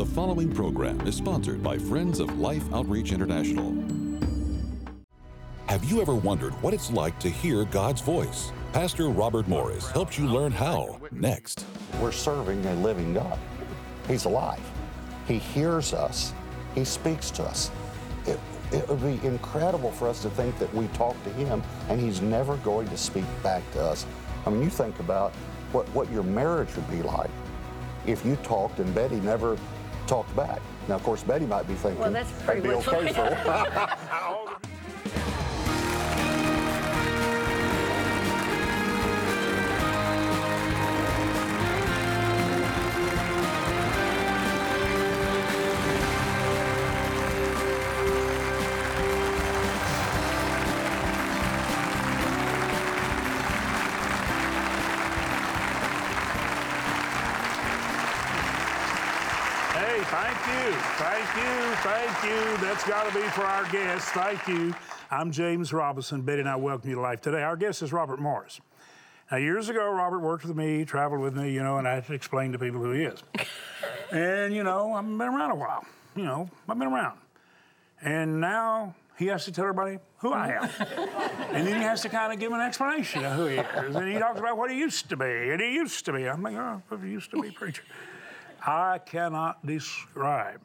The following program is sponsored by Friends of Life Outreach International. Have you ever wondered what it's like to hear God's voice? Pastor Robert Morris helps you learn how next. We're serving a living God. He's alive. He hears us. He speaks to us. It, it would be incredible for us to think that we talk to him and he's never going to speak back to us. I mean, you think about what, what your marriage would be like if you talked and Betty never talked back. Now, of course, Betty might be thinking, Well, that's pretty that'd be okay for thank you, thank you, thank you. That's got to be for our guests. Thank you. I'm James Robison. Betty and I welcome you to life today. Our guest is Robert Morris. Now, years ago, Robert worked with me, traveled with me, you know, and I had to explain to people who he is. and, you know, I've been around a while. You know, I've been around. And now he has to tell everybody who I am. and then he has to kind of give an explanation of who he is. And he talks about what he used to be, and he used to be. I'm like, oh, he used to be preacher. I cannot describe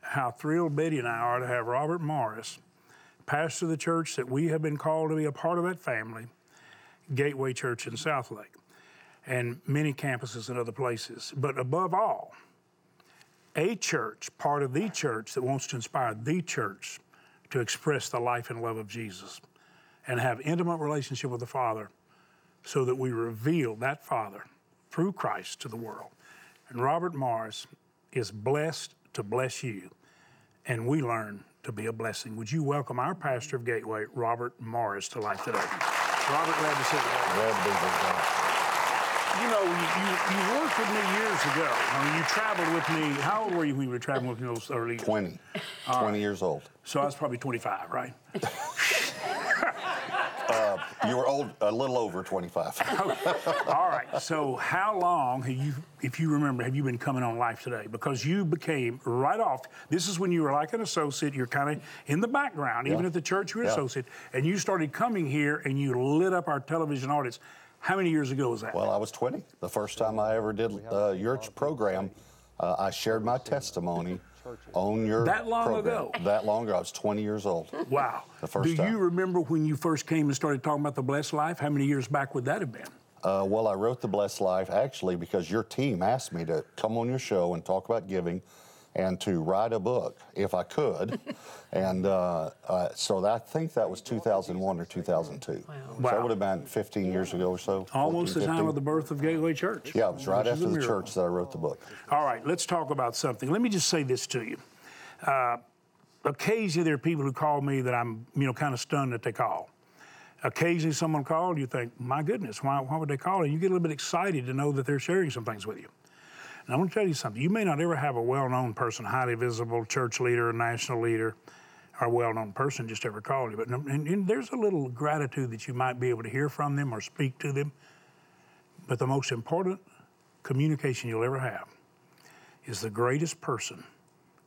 how thrilled Betty and I are to have Robert Morris, pastor of the church that we have been called to be a part of that family, Gateway Church in Southlake, and many campuses and other places. But above all, a church, part of the church that wants to inspire the church to express the life and love of Jesus and have intimate relationship with the Father so that we reveal that Father through Christ to the world. And Robert Morris is blessed to bless you, and we learn to be a blessing. Would you welcome our pastor of Gateway, Robert Morris, to life today? Robert, glad to see you. Glad to be God. You know, you, you, worked with me years ago. I mean, you traveled with me. How old were you when you were traveling with me those early? 20, 20 years old. So I was probably 25, right? You were old, a little over 25. All right. So how long have you, if you remember, have you been coming on Life Today? Because you became right off. This is when you were like an associate. You're kind of in the background, even at the church. You're an Yeah. associate, and you started coming here, and you lit up our television audience. How many years ago was that? Well, I was 20. The first time I ever did uh, your program, uh, I shared my testimony on your That long program. ago? That long ago. I was 20 years old. wow. the first Do time. you remember when you first came and started talking about the blessed life? How many years back would that have been? Uh, well, I wrote The Blessed Life actually because your team asked me to come on your show and talk about giving and to write a book if I could. and uh, uh, so that, I think that was 2001 or 2002. So Wow. that would have been 15 years ago or so. Almost 14, the time of the birth of Gateway Church. Yeah, it was right after the church that I wrote the book. All right, let's talk about something. Let me just say this to you. Uh, occasionally, there are people who call me that I'm, you know, kind of stunned that they call. Occasionally, someone called, you think, my goodness, why, why would they call? And you get a little bit excited to know that they're sharing some things with you. And I want to tell you something. You may not ever have a well-known person, highly visible church leader, national leader, or a well-known person just ever call you. But and, and there's a little gratitude that you might be able to hear from them or speak to them. But the most important communication you'll ever have is the greatest person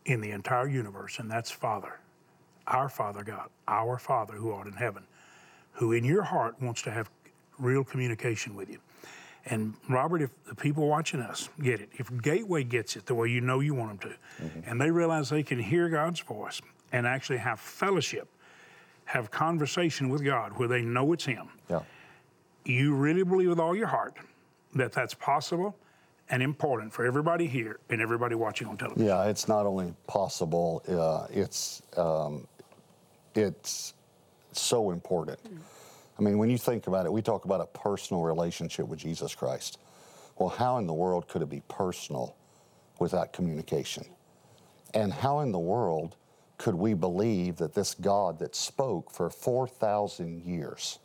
in the entire universe, and that's Father, our Father God, our Father who art in heaven, who in your heart wants to have real communication with you. And Robert, if the people watching us get it, if Gateway gets it the way you know you want them to, and they realize they can hear God's voice and actually have fellowship, have conversation with God where they know it's Him, Yeah. you really believe with all your heart that that's possible and important for everybody here and everybody watching on television. Yeah, it's not only possible, uh, it's um, it's so important. I mean, when you think about it, we talk about a personal relationship with Jesus Christ. Well, how in the world could it be personal without communication? And how in the world could we believe that this God that spoke for 4,000 years,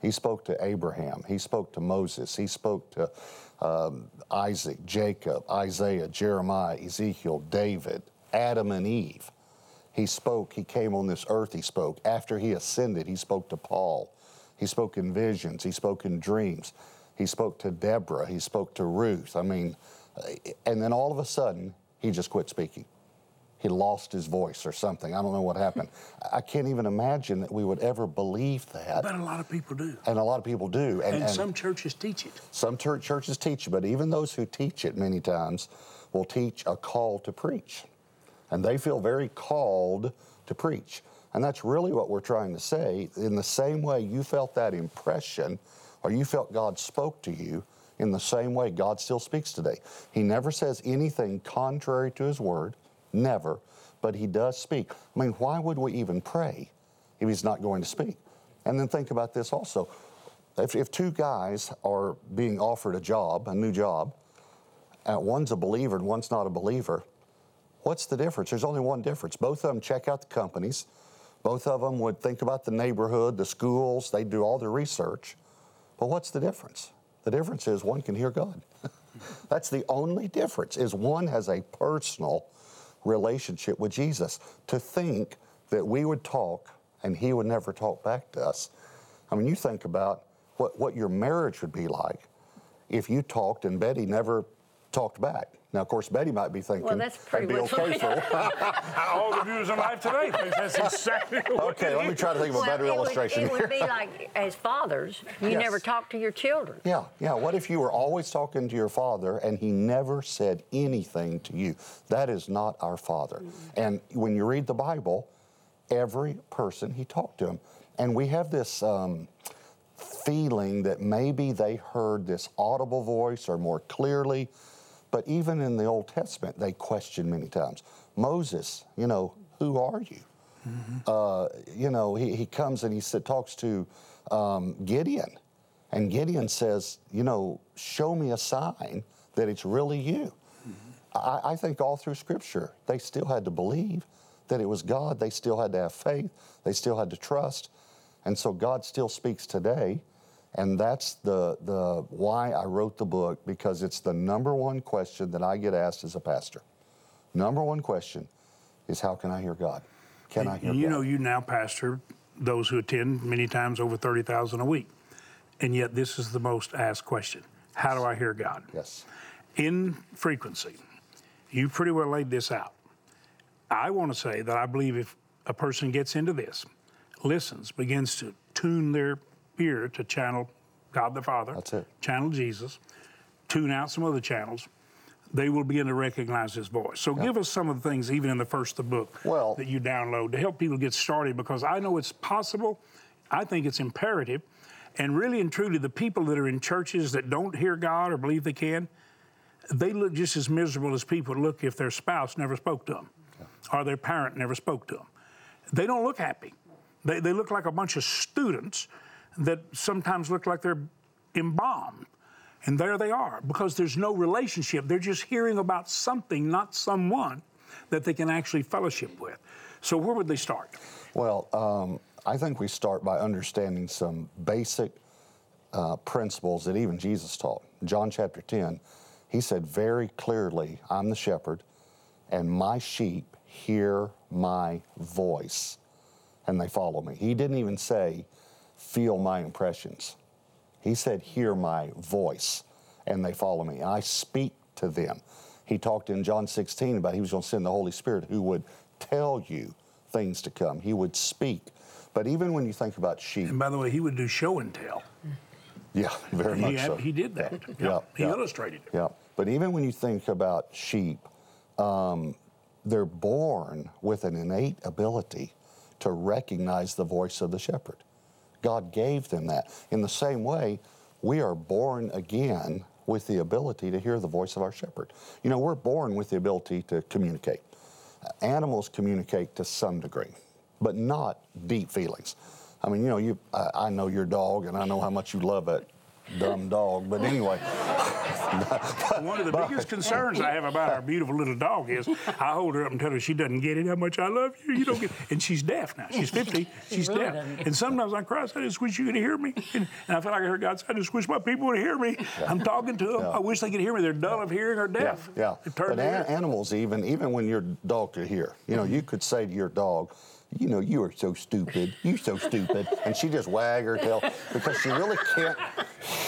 he spoke to Abraham, he spoke to Moses, he spoke to um, Isaac, Jacob, Isaiah, Jeremiah, Ezekiel, David, Adam, and Eve. He spoke, he came on this earth, he spoke. After he ascended, he spoke to Paul. He spoke in visions, he spoke in dreams. He spoke to Deborah, he spoke to Ruth. I mean, uh, and then all of a sudden, he just quit speaking. He lost his voice or something. I don't know what happened. I can't even imagine that we would ever believe that. But a lot of people do. And a lot of people do. And, and some churches teach it. Some church, churches teach it, but even those who teach it many times will teach a call to preach. And they feel very called to preach. And that's really what we're trying to say. In the same way you felt that impression, or you felt God spoke to you, in the same way God still speaks today. He never says anything contrary to His word, never, but He does speak. I mean, why would we even pray if He's not going to speak? And then think about this also. If, if two guys are being offered a job, a new job, uh, one's a believer and one's not a believer, what's the difference? There's only one difference. Both of them check out the companies. Both of them would think about the neighborhood, the schools, they do all their research. But what's the difference? The difference is one can hear God. That's the only difference is one has a personal relationship with Jesus. To think that we would talk and he would never talk back to us. I mean, you think about what, what your marriage would be like if you talked and Betty never talked back. Now, of course, Betty might be thinking, well, that's pretty okay for All the viewers in life today think that's exactly Okay, let me try to think of a well, better it illustration. Would, it would be like, as fathers, you Yes. never talk to your children. Yeah, yeah. What if you were always talking to your father and he never said anything to you? That is not our father. And when you read the Bible, every person he talked to him. And we have this um, feeling that maybe they heard this audible voice or more clearly. But even in the Old Testament, they questioned many times. Moses, you know, who are you? Uh, you know, he, he comes and he talks to um, Gideon. And Gideon says, you know, show me a sign that it's really you. I, I think all through Scripture, they still had to believe that it was God. They still had to have faith. They still had to trust. And so God still speaks today. And that's the, the why I wrote the book, because it's the number one question that I get asked as a pastor. Number one question is how can I hear God? Can I hear God? you God? know, you now pastor those who attend many times over 30,000 a week. And yet, this is the most asked question How do I hear God? yes. In frequency, you pretty well laid this out. I want to say that I believe if a person gets into this, listens, begins to tune their ear to channel God the Father, That's it. channel Jesus, tune out some other channels, they will begin to recognize his voice. So give us some of the things, even in the first of the book, Well- that you download to help people get started because I know it's possible. I think it's imperative. And really and truly, the people that are in churches that don't hear God or believe they can, they look just as miserable as people look if their spouse never spoke to them or their parent never spoke to them. They don't look happy. They, they look like a bunch of students that sometimes look like they're embalmed. And there they are because there's no relationship. They're just hearing about something, not someone that they can actually fellowship with. So, where would they start? Well, um, I think we start by understanding some basic uh, principles that even Jesus taught. John chapter 10, he said very clearly, I'm the shepherd, and my sheep hear my voice, and they follow me. He didn't even say, feel my impressions. He said, hear my voice, and they follow me. I speak to them. He talked in John 16 about he was going to send the Holy Spirit who would tell you things to come. He would speak. But even when you think about sheep, And by the way, he would do show and tell. yeah, very He, much had- so. he did that. Yeah, He yeah. illustrated it. Yeah, but even when you think about sheep, um, they're born with an innate ability to recognize the voice of the shepherd. God gave them that. In the same way, we are born again with the ability to hear the voice of our shepherd. You know, we're born with the ability to communicate. Uh, animals communicate to some degree, but not deep feelings. I mean, you know, you, I, know your dog, and I know how much you love that dumb dog. But anyway, One of the biggest concerns I have about our beautiful little dog is I hold her up and tell her she doesn't get it how much I love you. You don't get And she's deaf now. She's 50. She's really deaf. doesn't And sometimes I cry, I just wish you could hear me. And, and I feel like I heard God say, I just wish my people would hear me. I'm talking to them. Yeah. I wish they could hear me. They're dull of hearing or deaf. yeah. They turn But their an- animals, even even when your dog could hear, you know, you could say to your dog, you know, you are so stupid. You're so stupid. And she just wag her tail because she really can't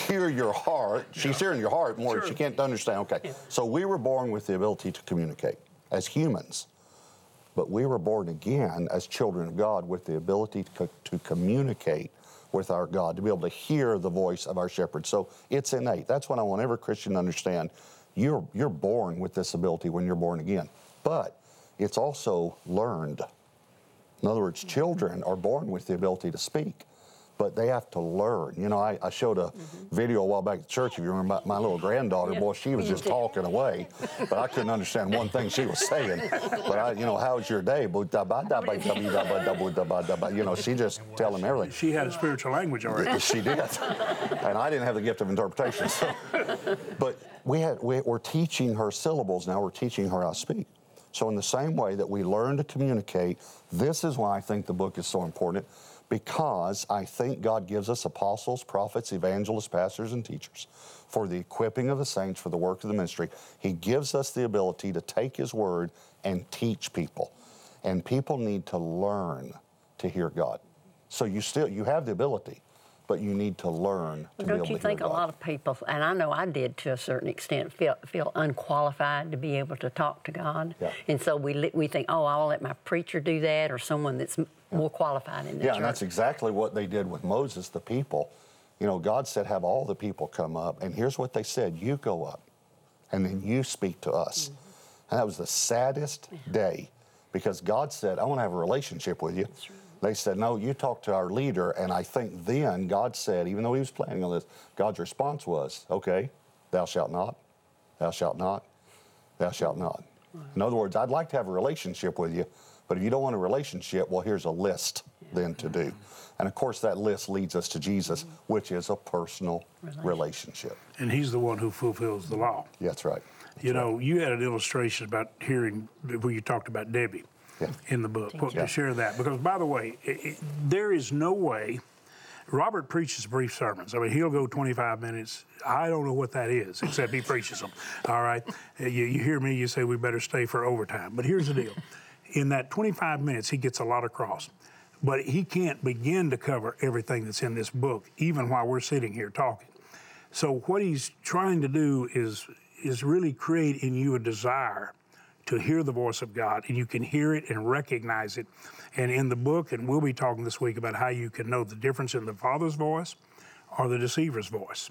hear your heart. She's hearing your heart more than she can't understand. Okay. So we were born with the ability to communicate as humans. But we were born again as children of God with the ability to, co- to communicate with our God, to be able to hear the voice of our shepherd. So it's innate. That's what I want every Christian to understand. You're, you're born with this ability when you're born again. But it's also learned. In other words, children are born with the ability to speak, but they have to learn. You know, I, I showed a Mm-hmm. video a while back at church, if you remember, my, my little granddaughter, boy, she was just talking away, but I couldn't understand one thing she was saying. But I, you know, how's your day? You know, she just tell him everything. She had a spiritual language already. She did, and I didn't have the gift of interpretation. So. But we had we, we're teaching her syllables now. We're teaching her how to speak. So in the same way that we learn to communicate, this is why I think the book is so important. Because I think God gives us apostles, prophets, evangelists, pastors, and teachers for the equipping of the saints for the work of the ministry. He gives us the ability to take His word and teach people. And people need to learn to hear God. So you still you have the ability, but you need to learn to be Don't you think a lot of people, and I know I did to a certain extent, feel feel unqualified to be able to talk to God, Yeah. and so we we think, oh, I'll let my preacher do that, or someone that's more qualified in the Yeah, church. and that's exactly what they did with Moses, the people. You know, God said, have all the people come up. And here's what they said you go up, and then you speak to us. Mm-hmm. And that was the saddest day because God said, I want to have a relationship with you. They said, No, you talk to our leader. And I think then God said, even though he was planning on this, God's response was, Okay, thou shalt not, thou shalt not, thou shalt not. In other words, I'd like to have a relationship with you, but if you don't want a relationship, well, here's a list then to do. And of course, that list leads us to Jesus, which is a personal relationship. And he's the one who fulfills the law. Yeah, that's right. You know, you had an illustration about hearing where you talked about Debbie Yeah. in the book. Well, To share that, because by the way, it, it, there is no way. Robert preaches brief sermons. I mean, he'll go 25 minutes. I don't know what that is, except he preaches them. All right. You, you hear me, you say we better stay for overtime. But here's the deal in that 25 minutes, he gets a lot across. But he can't begin to cover everything that's in this book, even while we're sitting here talking. So what he's trying to do is is really create in you a desire to hear the voice of God, and you can hear it and recognize it. And in the book, and we'll be talking this week about how you can know the difference in the Father's voice or the deceiver's voice,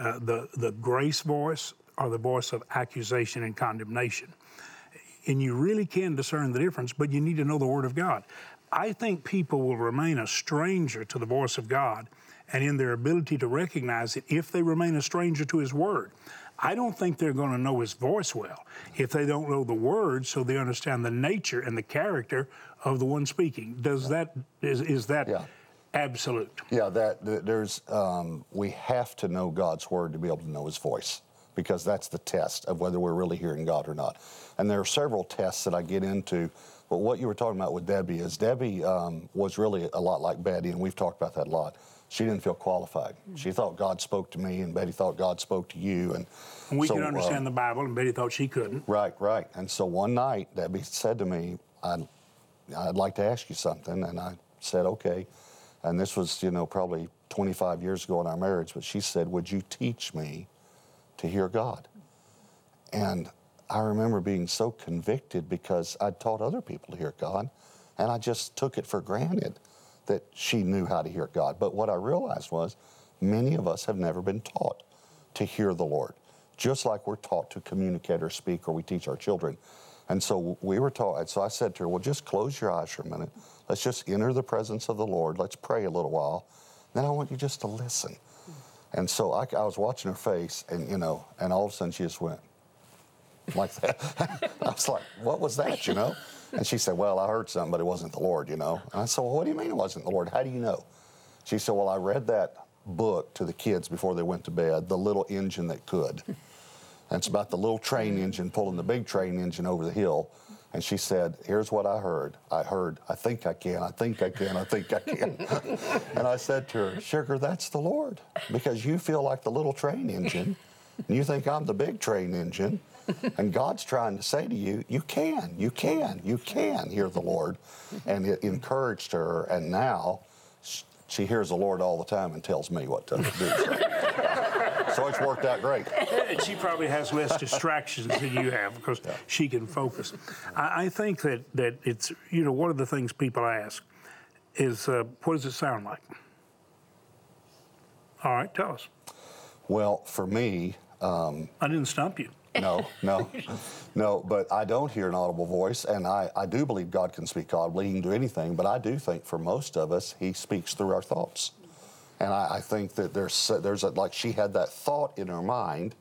uh, the the grace voice or the voice of accusation and condemnation. And you really can discern the difference, but you need to know the Word of God. I think people will remain a stranger to the voice of God and in their ability to recognize it if they remain a stranger to His Word. I don't think they're going to know His voice well if they don't know the Word so they understand the nature and the character of the one speaking. Does that, is, is that Yeah. absolute? Yeah, that there's um, we have to know God's word to be able to know His voice because that's the test of whether we're really hearing God or not. And there are several tests that I get into. But what you were talking about with Debbie is Debbie um, was really a lot like Betty, and we've talked about that a lot. She didn't feel qualified. She thought God spoke to me, and Betty thought God spoke to you. And, And we so, can uh, understand the Bible, and Betty thought she couldn't. Right, right. And so one night, Debbie said to me, I'd, I'd like to ask you something. And I said, okay. And this was, you know, probably 25 years ago in our marriage. But she said, Would you teach me to hear God? And I remember being so convicted because I'd taught other people to hear God. And I just took it for granted that she knew how to hear God. But what I realized was many of us have never been taught to hear the Lord, just like we're taught to communicate or speak or we teach our children. And so we were taught, so I said to her, Well, just close your eyes for a minute. Let's just enter the presence of the Lord. Let's pray a little while. Then I want you just to listen. And so I, I was watching her face, and you know, and all of a sudden she just went like that. I was like, "What was that?" You know? And she said, "Well, I heard something, but it wasn't the Lord." You know? And I said, "Well, what do you mean it wasn't the Lord? How do you know?" She said, "Well, I read that book to the kids before they went to bed, The Little Engine That Could." And it's about the little train engine pulling the big train engine over the hill. And she said, Here's what I heard. I heard, I think I can, I think I can, I think I can. and I said to her, Sugar, that's the Lord. Because you feel like the little train engine, and you think I'm the big train engine. And God's trying to say to you, you can, you can, you can hear the Lord. And it encouraged her, and now she hears the Lord all the time and tells me what to do. so it's worked out great. And she probably has less distractions than you have because she can focus. I, I think that, that it's, you know, one of the things people ask is, uh, what does it sound like? All right, tell us. Well, for me, I didn't stump you. No, no, no, but I don't hear an audible voice, and I, I do believe God can speak audibly. He can do anything, but I do think for most of us, He speaks through our thoughts. And I, I think that there's, there's a, like she had that thought in her mind,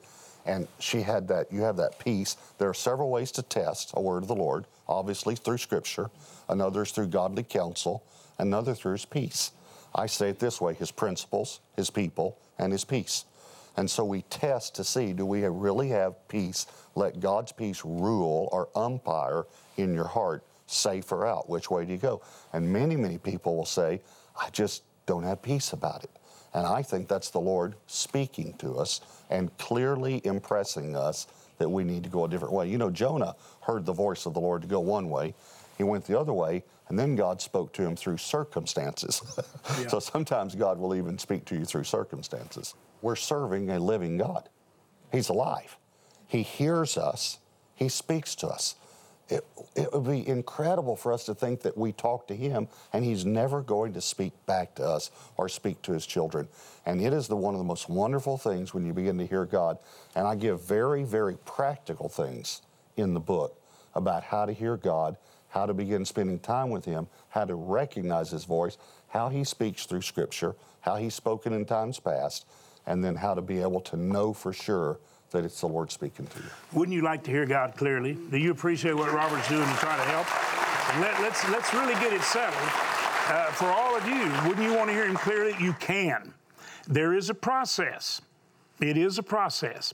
and she had that, you have that peace. There are several ways to test a word of the Lord, obviously through Scripture, another is through godly counsel, another through His peace. I say it this way His principles, His people, and His peace. And so we test to see do we really have peace? Let God's peace rule or umpire in your heart, safe or out. Which way do you go? And many, many people will say, I just don't have peace about it. And I think that's the Lord speaking to us and clearly impressing us that we need to go a different way. You know, Jonah heard the voice of the Lord to go one way, he went the other way, and then God spoke to him through circumstances. so sometimes God will even speak to you through circumstances. We're serving a living God, He's alive. He hears us, He speaks to us. It, it would be incredible for us to think that we talk to Him and He's never going to speak back to us or speak to His children. And it is the, one of the most wonderful things when you begin to hear God. And I give very, very practical things in the book about how to hear God, how to begin spending time with Him, how to recognize His voice, how He speaks through Scripture, how He's spoken in times past, and then how to be able to know for sure that it's the Lord speaking to you. Wouldn't you like to hear God clearly? Do you appreciate what Robert's doing to try to help? Let, let's, let's really get it settled. Uh, for all of you, wouldn't you want to hear Him clearly? You can. There is a process. It is a process.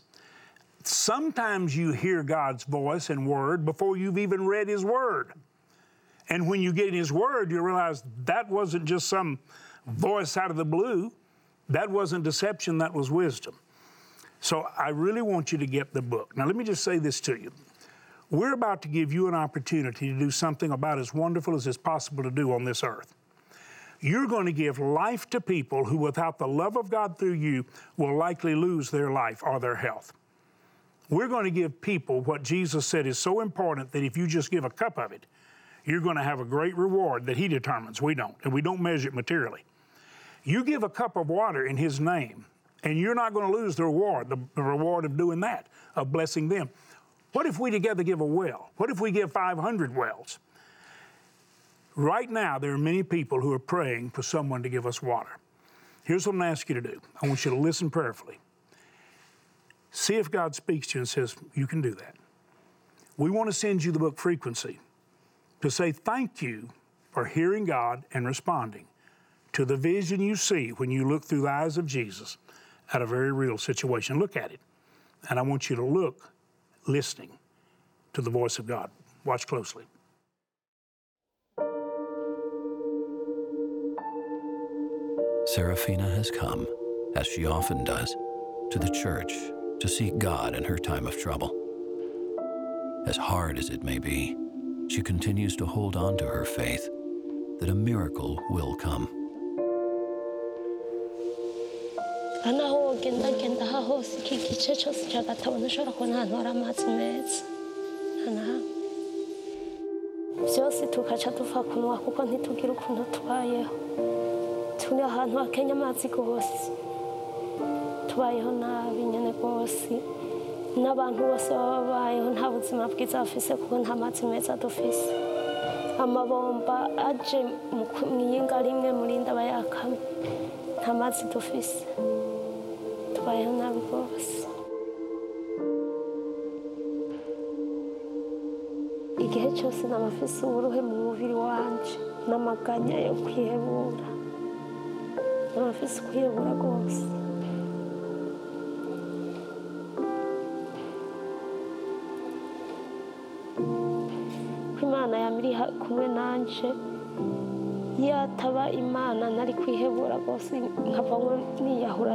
Sometimes you hear God's voice and word before you've even read His word. And when you get in His word, you realize that wasn't just some voice out of the blue. That wasn't deception, that was wisdom. So I really want you to get the book. Now, let me just say this to you. We're about to give you an opportunity to do something about as wonderful as it's possible to do on this earth. You're going to give life to people who, without the love of God through you, will likely lose their life or their health. We're going to give people what Jesus said is so important that if you just give a cup of it, you're going to have a great reward that He determines. We don't, and we don't measure it materially. You give a cup of water in His name, and you're not going to lose the reward, the, the reward of doing that, of blessing them. What if we together give a well? What if we give 500 wells? Right now, there are many people who are praying for someone to give us water. Here's what I'm going to ask you to do I want you to listen prayerfully. See if God speaks to you and says, You can do that. We want to send you the book Frequency to say thank you for hearing God and responding to the vision you see when you look through the eyes of Jesus at a very real situation. Look at it. And I want you to look listening to the voice of God. Watch closely. Serafina has come, as she often does, to the church to seek God in her time of trouble. As hard as it may be, she continues to hold on to her faith that a miracle will come. naho wogendagenda aha hose iki gice cyose cya gatabo ntushobora kubona ahantu hari amazi ukuntu tubayeho nabi nyine rwose n'abantu bose baba babayeho nta buzima bwiza bafise kuko nta mazi meza dufise. Amabomba aje mu iyinga rimwe murinda aba yakamye nta mazi dufise. Tubayeho nabi rwose. Igihe cyose n'abafise uburuhe mu mubiri wanje n'amaganya yo kwihebura. N'abafise kwihebura rwose. Kumwe nanje. Iyo ataba imana nari kwihebura rwose nkavamo niyahura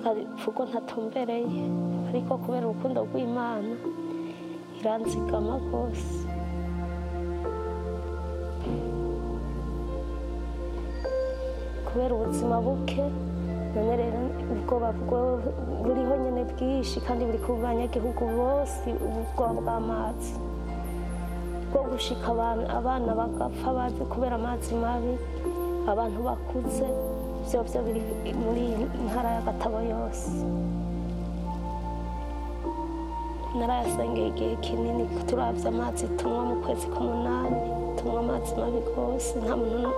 nkavuga ntatumbereye. Ariko kubera urukundo rw'imana kiranzigama rwose. Kubera ubuzima buke none rero ubwoba bwo- buriho nyine bwinshi kandi buri ku banyagihugu bose ubwoba bw'amazi. Bwo gushika abana bagapfa bazi kubera amazi mabi abantu bakuze byo byo biri muri ntara ya gatabo yose. Narayasengeye igihe kinini turabye amazi tunywa mu kwezi k'umunani tunywa amazi mabi rwose nta muntu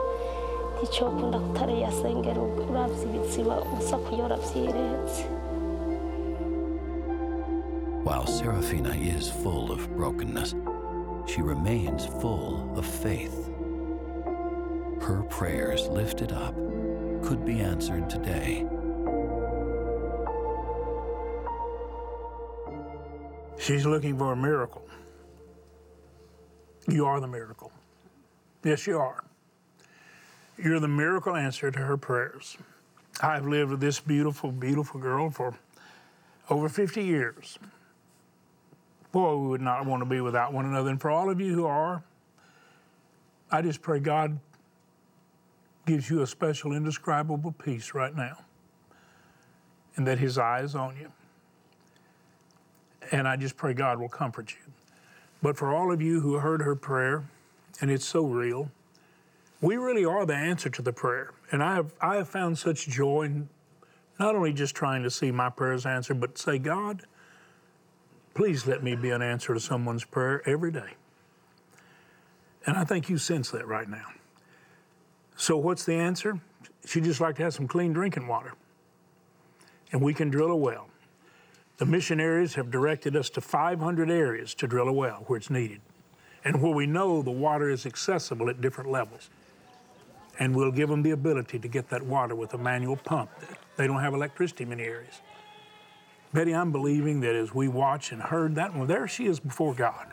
icyo kunda kutariyasengera urabye ibiziba usa kuyora byiretse. While Serafina is full of brokenness, she remains full of faith. Her prayers lifted up could be answered today. She's looking for a miracle. You are the miracle. Yes, you are. You're the miracle answer to her prayers. I've lived with this beautiful, beautiful girl for over 50 years. Boy, we would not want to be without one another. And for all of you who are, I just pray God gives you a special, indescribable peace right now, and that His eye is on you. And I just pray God will comfort you. But for all of you who heard her prayer, and it's so real, we really are the answer to the prayer. And I have, I have found such joy in not only just trying to see my prayers answered, but say, God, please let me be an answer to someone's prayer every day. And I think you sense that right now. So, what's the answer? She'd just like to have some clean drinking water. And we can drill a well. The missionaries have directed us to 500 areas to drill a well where it's needed and where we know the water is accessible at different levels. And we'll give them the ability to get that water with a manual pump. They don't have electricity in many areas. Betty, I'm believing that as we watch and heard that one, there she is before God.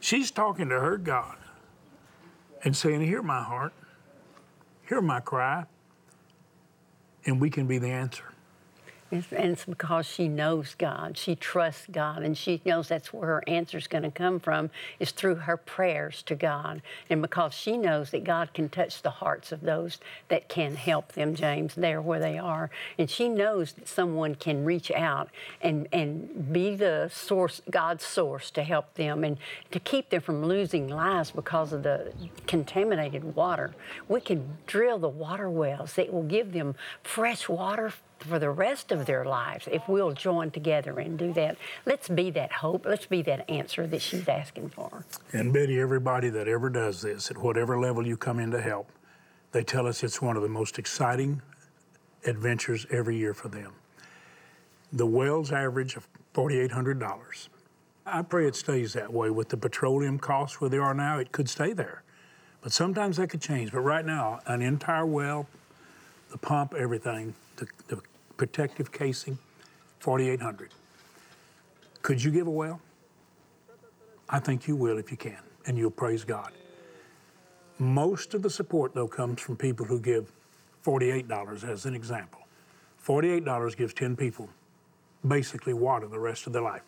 She's talking to her God and saying, Hear my heart, hear my cry, and we can be the answer. And it's because she knows God. She trusts God, and she knows that's where her answer is going to come from is through her prayers to God. And because she knows that God can touch the hearts of those that can help them, James, there where they are. And she knows that someone can reach out and, and be the source, God's source to help them and to keep them from losing lives because of the contaminated water. We can drill the water wells that will give them fresh water for the rest of their lives if we'll join together and do that. Let's be that hope. Let's be that answer that she's asking for. And Betty, everybody that ever does this, at whatever level you come in to help, they tell us it's one of the most exciting adventures every year for them. The wells average of $4,800. I pray it stays that way. With the petroleum costs where they are now, it could stay there. But sometimes that could change. But right now, an entire well, the pump, everything, the, the protective casing, 4,800. Could you give a well? I think you will if you can, and you'll praise God. Most of the support, though, comes from people who give $48 as an example. $48 gives 10 people basically water the rest of their life.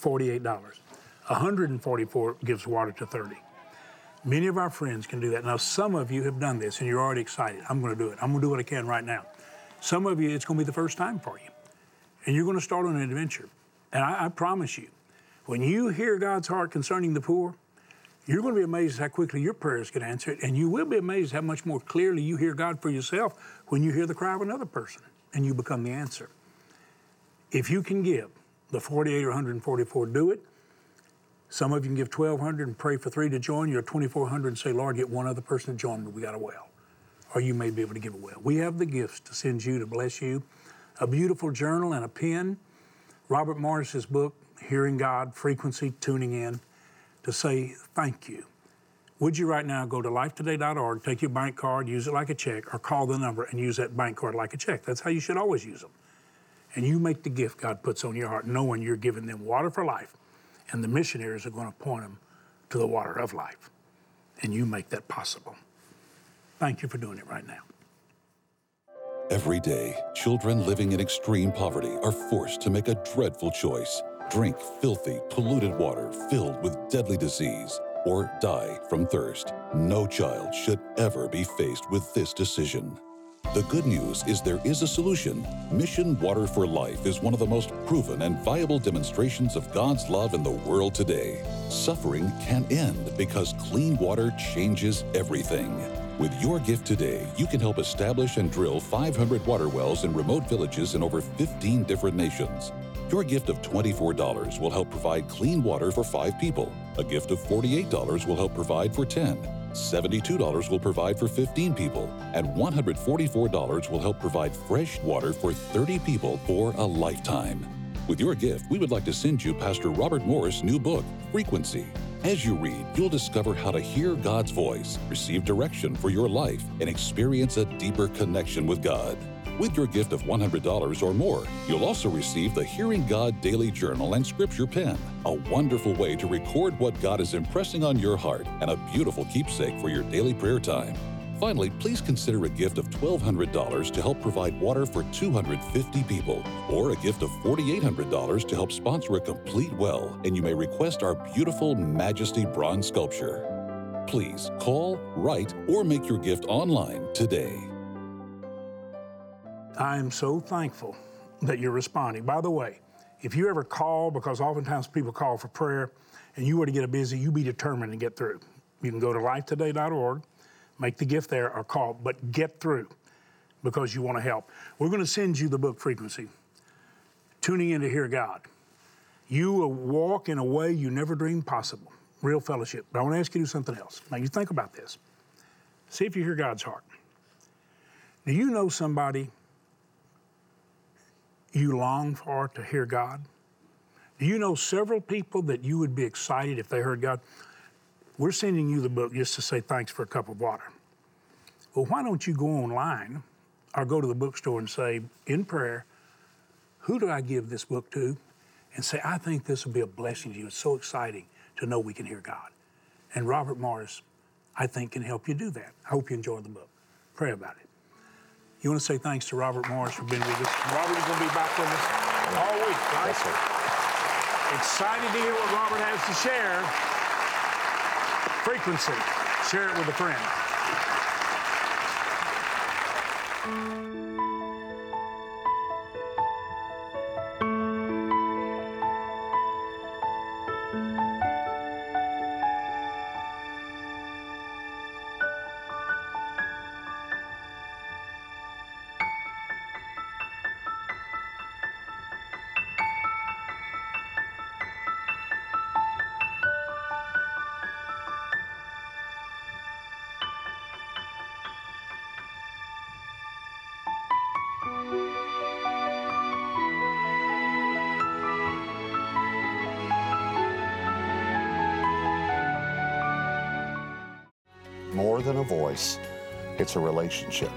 $48. $144 gives water to 30. Many of our friends can do that. Now, some of you have done this and you're already excited. I'm going to do it. I'm going to do what I can right now. Some of you, it's going to be the first time for you. And you're going to start on an adventure. And I, I promise you, when you hear God's heart concerning the poor, you're going to be amazed how quickly your prayers get answered. And you will be amazed how much more clearly you hear God for yourself when you hear the cry of another person and you become the answer. If you can give the 48 or 144, do it. Some of you can give 1,200 and pray for three to join. You're 2,400 and say, Lord, get one other person to join me. We got a well. Or you may be able to give a well. We have the gifts to send you to bless you a beautiful journal and a pen. Robert Morris's book, Hearing God, Frequency, Tuning In, to say thank you. Would you right now go to lifetoday.org, take your bank card, use it like a check, or call the number and use that bank card like a check? That's how you should always use them. And you make the gift God puts on your heart, knowing you're giving them water for life, and the missionaries are going to point them to the water of life. And you make that possible. Thank you for doing it right now. Every day, children living in extreme poverty are forced to make a dreadful choice drink filthy, polluted water filled with deadly disease, or die from thirst. No child should ever be faced with this decision. The good news is there is a solution. Mission Water for Life is one of the most proven and viable demonstrations of God's love in the world today. Suffering can end because clean water changes everything. With your gift today, you can help establish and drill 500 water wells in remote villages in over 15 different nations. Your gift of $24 will help provide clean water for five people. A gift of $48 will help provide for 10. $72 will provide for 15 people, and $144 will help provide fresh water for 30 people for a lifetime. With your gift, we would like to send you Pastor Robert Morris' new book, Frequency. As you read, you'll discover how to hear God's voice, receive direction for your life, and experience a deeper connection with God. With your gift of $100 or more, you'll also receive the Hearing God Daily Journal and Scripture Pen, a wonderful way to record what God is impressing on your heart and a beautiful keepsake for your daily prayer time. Finally, please consider a gift of $1,200 to help provide water for 250 people, or a gift of $4,800 to help sponsor a complete well, and you may request our beautiful Majesty bronze sculpture. Please call, write, or make your gift online today. I am so thankful that you're responding. By the way, if you ever call, because oftentimes people call for prayer, and you were to get a busy, you be determined to get through. You can go to lifetoday.org, make the gift there, or call, but get through because you want to help. We're going to send you the book Frequency, Tuning in to Hear God. You will walk in a way you never dreamed possible. Real fellowship. But I want to ask you to do something else. Now, you think about this. See if you hear God's heart. Do you know somebody you long for to hear God? Do you know several people that you would be excited if they heard God? We're sending you the book just to say thanks for a cup of water. Well, why don't you go online or go to the bookstore and say, in prayer, who do I give this book to? And say, I think this will be a blessing to you. It's so exciting to know we can hear God. And Robert Morris, I think, can help you do that. I hope you enjoy the book. Pray about it. You want to say thanks to Robert Morris for being with us. Robert is going to be back with us all week, right? Excited to hear what Robert has to share. Frequency. Share it with a friend. Than a voice, it's a relationship.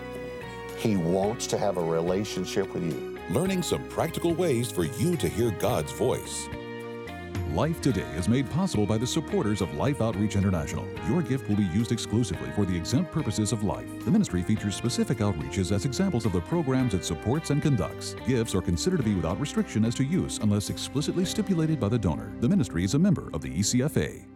He wants to have a relationship with you. Learning some practical ways for you to hear God's voice. Life Today is made possible by the supporters of Life Outreach International. Your gift will be used exclusively for the exempt purposes of life. The ministry features specific outreaches as examples of the programs it supports and conducts. Gifts are considered to be without restriction as to use unless explicitly stipulated by the donor. The ministry is a member of the ECFA.